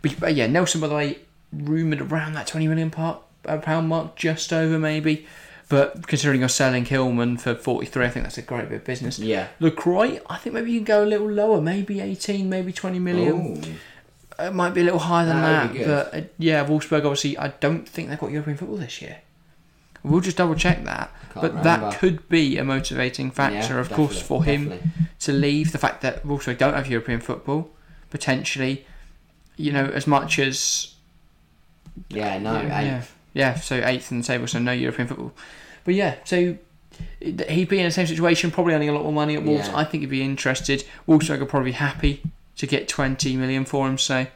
But, but yeah, Nelsson by the way, rumored around that twenty million part, uh, pound mark, just over maybe. But considering you're selling Kilman for 43, I think that's a great bit of business. Yeah. Lacroix, I think maybe you can go a little lower, maybe 18, maybe 20 million. Ooh. It might be a little higher than That that, but uh, yeah, Wolfsburg obviously. I don't think they've got European football this year. We'll just double check that, Can't but that could be a motivating factor, Yeah, of course, for him definitely. to leave. The fact that Wolfsburg don't have European football, potentially, you know, as much as Yeah, no. yeah, yeah, yeah, so eighth in the table, so no European football. But yeah, so he'd be in the same situation, probably earning a lot more money at Wolves. Yeah. I think he'd be interested. Wolfsburg are probably happy to get 20 million for him, so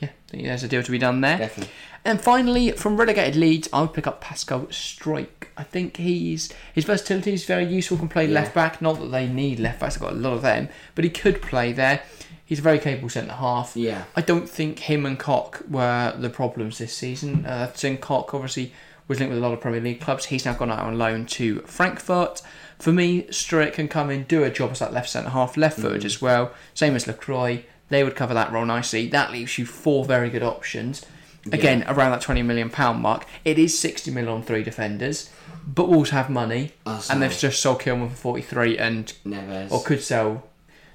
yeah, I think there's a deal to be done there. Definitely. And finally, from relegated Leeds, I would pick up Pascal Struijk. I think he's his versatility is very useful. Can play Yeah. left back. Not that they need left backs. I've got a lot of them, but he could play there. He's a very capable centre half. Yeah. I don't think him and Koch were the problems this season. Uh, Tim Koch obviously was linked with a lot of Premier League clubs. He's now gone out on loan to Frankfurt. For me, Struijk can come in, do a job as that left centre half, left footed Mm. as well. Same as Lacroix. They would cover that role nicely. That leaves you four very good options. Again, around that twenty million pound mark. It is sixty million on three defenders, but Wolves have money, Oh, and they've just sold Kilman for forty three, and Neves. or could sell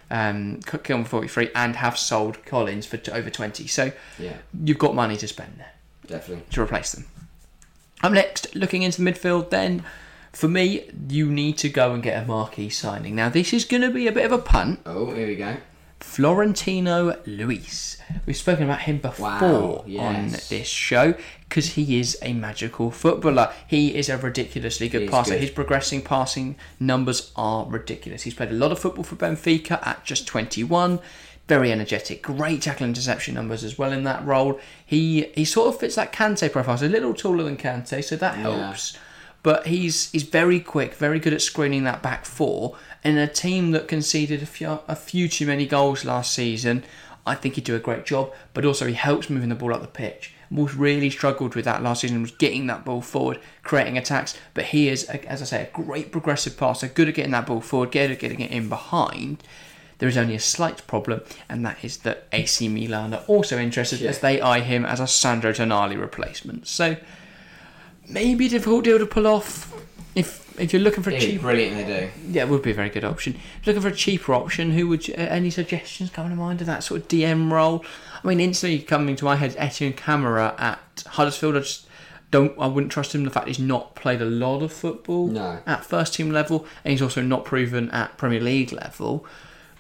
um, Kilman for forty three, and have sold Collins for over twenty. So Yeah, you've got money to spend there definitely. to replace them. Up next, looking into the midfield, then for me, you need to go and get a marquee signing. Now, this is going to be a bit of a punt. Oh, here we go. Florentino Luis. We've spoken about him before Wow, on this show because he is a magical footballer. He is a ridiculously good passer. good. His progressing passing numbers are ridiculous. He's played a lot of football for Benfica at just 21. Very energetic, great tackle interception numbers as well in that role. He he sort of fits that Kante profile. He's a little taller than Kante, so that Yeah. helps. But he's he's very quick, very good at screening that back four. And in a team that conceded a few, a few too many goals last season, I think he'd do a great job. But also he helps moving the ball up the pitch. Wolves really struggled with that last season, was getting that ball forward, creating attacks. But he is, as I say, a great progressive passer, good at getting that ball forward, good at getting it in behind. There is only a slight problem, and that is that AC Milan are also interested Yeah. as they eye him as a Sandro Tonali replacement. So maybe a difficult deal to pull off. If if you're looking for a cheap, brilliant they do. yeah, it would be a very good option. If you're looking for a cheaper option, who would you, uh, any suggestions coming to mind of that sort of DM role? I mean, instantly coming to my head, Etienne Camara at Huddersfield. I just don't. I wouldn't trust him. The fact he's not played a lot of football No. at first team level, and he's also not proven at Premier League level.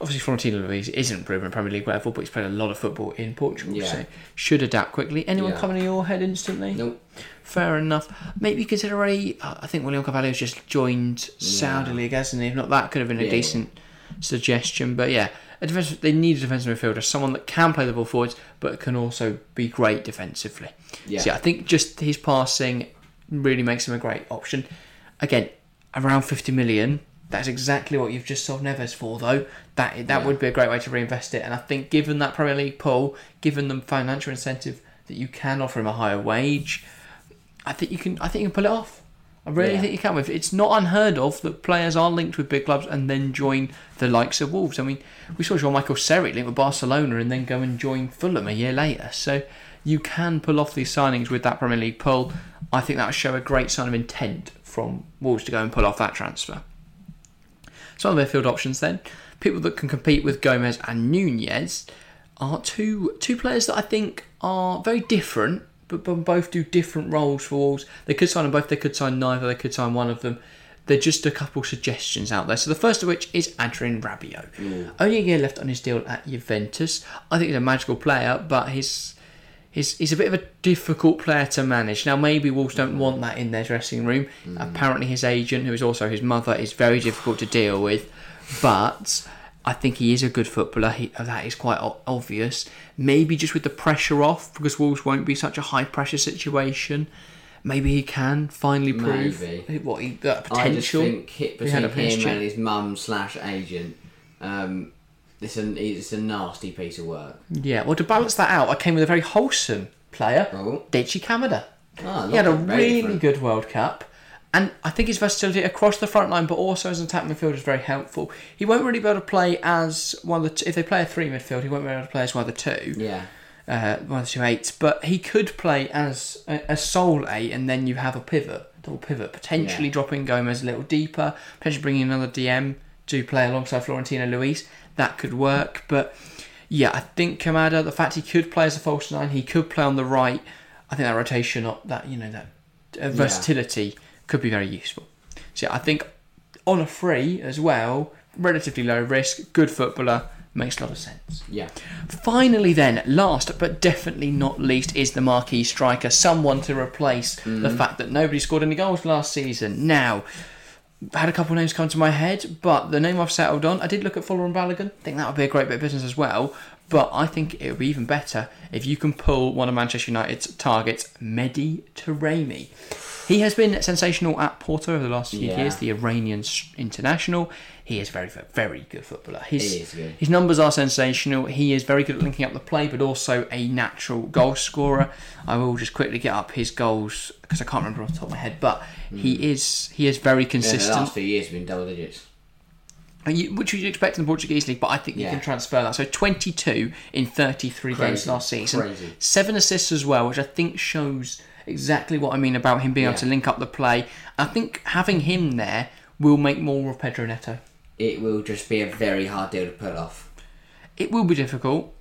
Obviously Florentino Luis isn't proven at Premier League level, but he's played a lot of football in Portugal, Yeah. so should adapt quickly. Anyone Yeah. coming to your head instantly? Nope. Fair enough. Maybe consider a. I think William Carvalho's just joined Saudi Yeah. League, hasn't he? If not, that could have been a Yeah. decent suggestion. But yeah, a defensive, they need a defensive midfielder, someone that can play the ball forwards, but can also be great defensively. Yeah. So yeah, I think just his passing really makes him a great option. Again, around 50 million. That's exactly what you've just sold Neves for, though. That that Yeah. would be a great way to reinvest it. And I think, given that Premier League pull, given the financial incentive that you can offer him a higher wage, I think you can. I think you can pull it off. I really Yeah. think you can. With it's not unheard of that players are linked with big clubs and then join the likes of Wolves. I mean, we saw Jean Michael Seri link with Barcelona and then go and join Fulham a year later. So you can pull off these signings with that Premier League pull. I think that would show a great sign of intent from Wolves to go and pull off that transfer. Some of their midfield options then, people that can compete with Gomes and Nunes, are two two players that I think are very different, but, but both do different roles for Wolves. They could sign them both, they could sign neither, they could sign one of them. They're just a couple suggestions out there. So the first of which is Adrien Rabiot. Mm. Only a year left on his deal at Juventus. I think he's a magical player, but he's he's, he's a bit of a difficult player to manage. Now, maybe Wolves don't want that in their dressing room. Apparently, his agent, who is also his mother, is very difficult to deal with. But I think he is a good footballer. He, that is quite o- obvious. Maybe just with the pressure off, because Wolves won't be such a high pressure situation. Maybe he can finally prove Maybe. what he that I just potential. think hit between him and his mum slash agent. Um, it's a it's a nasty piece of work. Yeah, well, to balance that out, I came with a very wholesome player, Oh. Daichi Kamada. Ah, he had a really different. good World Cup, and I think his versatility across the front line, but also as an attack midfielder, is very helpful. He won't really be able to play as one of the if they play a three midfield, he won't be able to play as one of the two, Yeah, uh, one of the two eights. But he could play as a, a sole eight, and then you have a pivot, double pivot, potentially Yeah. dropping Gomes a little deeper, potentially bringing another DM to play alongside Florentino Luis. That could work, but yeah, I think Kamada, the fact he could play as a false nine, he could play on the right. I think that rotation, up that you know that uh, versatility could be very useful. So yeah, I think on a free as well, relatively low risk, good footballer, makes a lot of sense. yeah. Finally, then, last but definitely not least, is the marquee striker, someone to replace the fact that nobody scored any goals last season. Now, had a couple of names come to my head, but the name I've settled on, I did look at Fuller and Balogun. think that would be a great bit of business as well. But I think it would be even better if you can pull one of Manchester United's targets, Mehdi Taremi. He has been sensational at Porto over the last few Yeah. years, the Iranian international. He is very, very, good footballer. His, He is good. his numbers are sensational. He is very good at linking up the play, but also a natural goal scorer. I will just quickly get up his goals because I can't remember off the top of my head, but he is he is very Hmm. Yeah, the consistent. last few years have been double digits. You- which you'd expect in the Portuguese league, but I think you Yeah. can transfer that. So 22 in 33 games last season. Crazy. Seven assists as well, which I think shows exactly what I mean about him being able to link up the play. I think having him there will make more of Pedro Neto. It will just be a very hard deal to pull off. It will be difficult,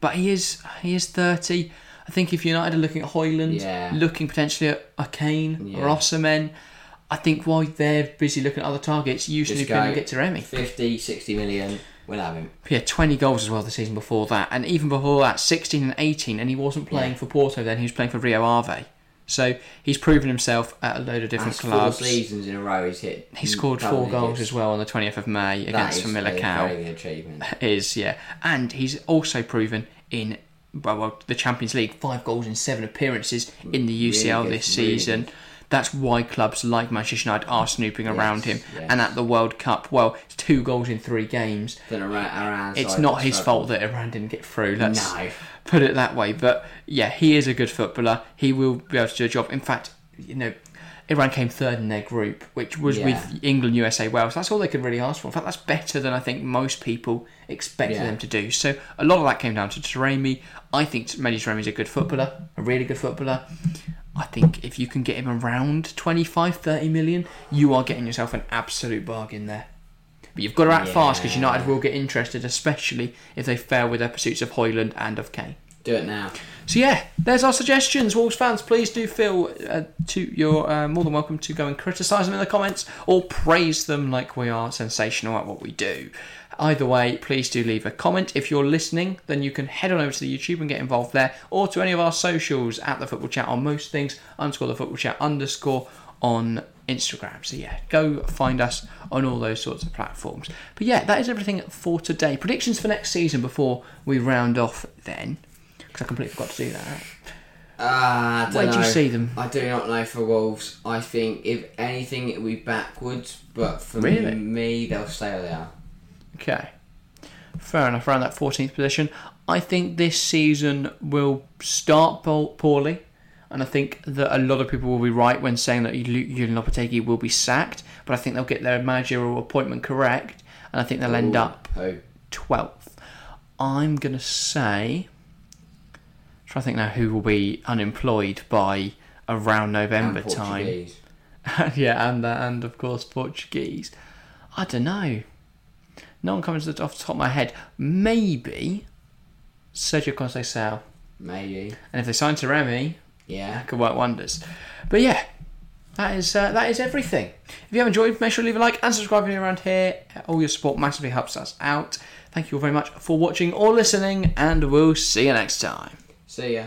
but he is he is 30. I think if United are looking at Højlund, Yeah. looking potentially at a Kane Yeah. or Osimhen, I think while they're busy looking at other targets, usually Just can go get to Remy. 50, 60 million, we'll have him. Yeah, 20 goals as well the season before that. And even before that, 16 and 18. And he wasn't playing Yeah. for Porto then, he was playing for Rio Ave. So he's proven himself at a load of different That's four clubs. seasons in a row he's hit. He scored four goals as well on the 20th of May That against is a Millicao. very good achievement. Is, yeah. And he's also proven in well, well, the Champions League, five goals in seven appearances in the UCL good, this season. good. That's why clubs like Manchester United are snooping around him. yes. And at the World Cup, well, it's two goals in three games. Then It's not his struggle. fault that Iran didn't get through. Let's No. Put it that way. But yeah, he is a good footballer. He will be able to do a job. In fact, you know, Iran came third in their group, which was Yeah. with England, USA, Wales. That's all they could really ask for. In fact, that's better than I think most people expected Yeah. them to do. So a lot of that came down to Taremi. I think Mehdi Taremi is a good footballer, a really good footballer. I think if you can get him around 25, 30 million, you are getting yourself an absolute bargain there. But you've got to act fast because United will get interested, especially if they fail with their pursuits of Højlund and of Kane. Do it now. So yeah, there's our suggestions. Wolves fans, please do feel uh, to you're uh, more than welcome to go and criticise them in the comments or praise them like we are sensational at what we do. Either way, please do leave a comment. If you're listening, then you can head on over to the YouTube and get involved there, or to any of our socials at the Football Chat on most things, underscore the Football Chat underscore on Instagram. So yeah, go find us on all those sorts of platforms. But yeah, that is everything for today. Predictions for next season before we round off then, because I completely forgot to do that. Ah, I don't Where do you see them? I do not know for Wolves. I think if anything, it will be backwards. But for Really? me, they'll stay where they are. Okay. Fair enough, around that 14th position. I think this season will start poorly, and I think that a lot of people will be right when saying that Julen Lopetegui will be sacked, but I think they'll get their managerial appointment correct, and I think they'll end Ooh, up Who? 12th. I'm going to say. trying to think now who will be unemployed by around November And time. Yeah, and that, and of course Portuguese. I don't know. No one comes to the, off the top of my head. Maybe Sergio Conceição. Maybe. And if they sign Remy, Yeah. could work wonders. But yeah, that is uh, that is everything. If you have enjoyed, make sure to leave a like and subscribe if you're around here. All your support massively helps us out. Thank you all very much for watching or listening, and we'll see you next time. See ya.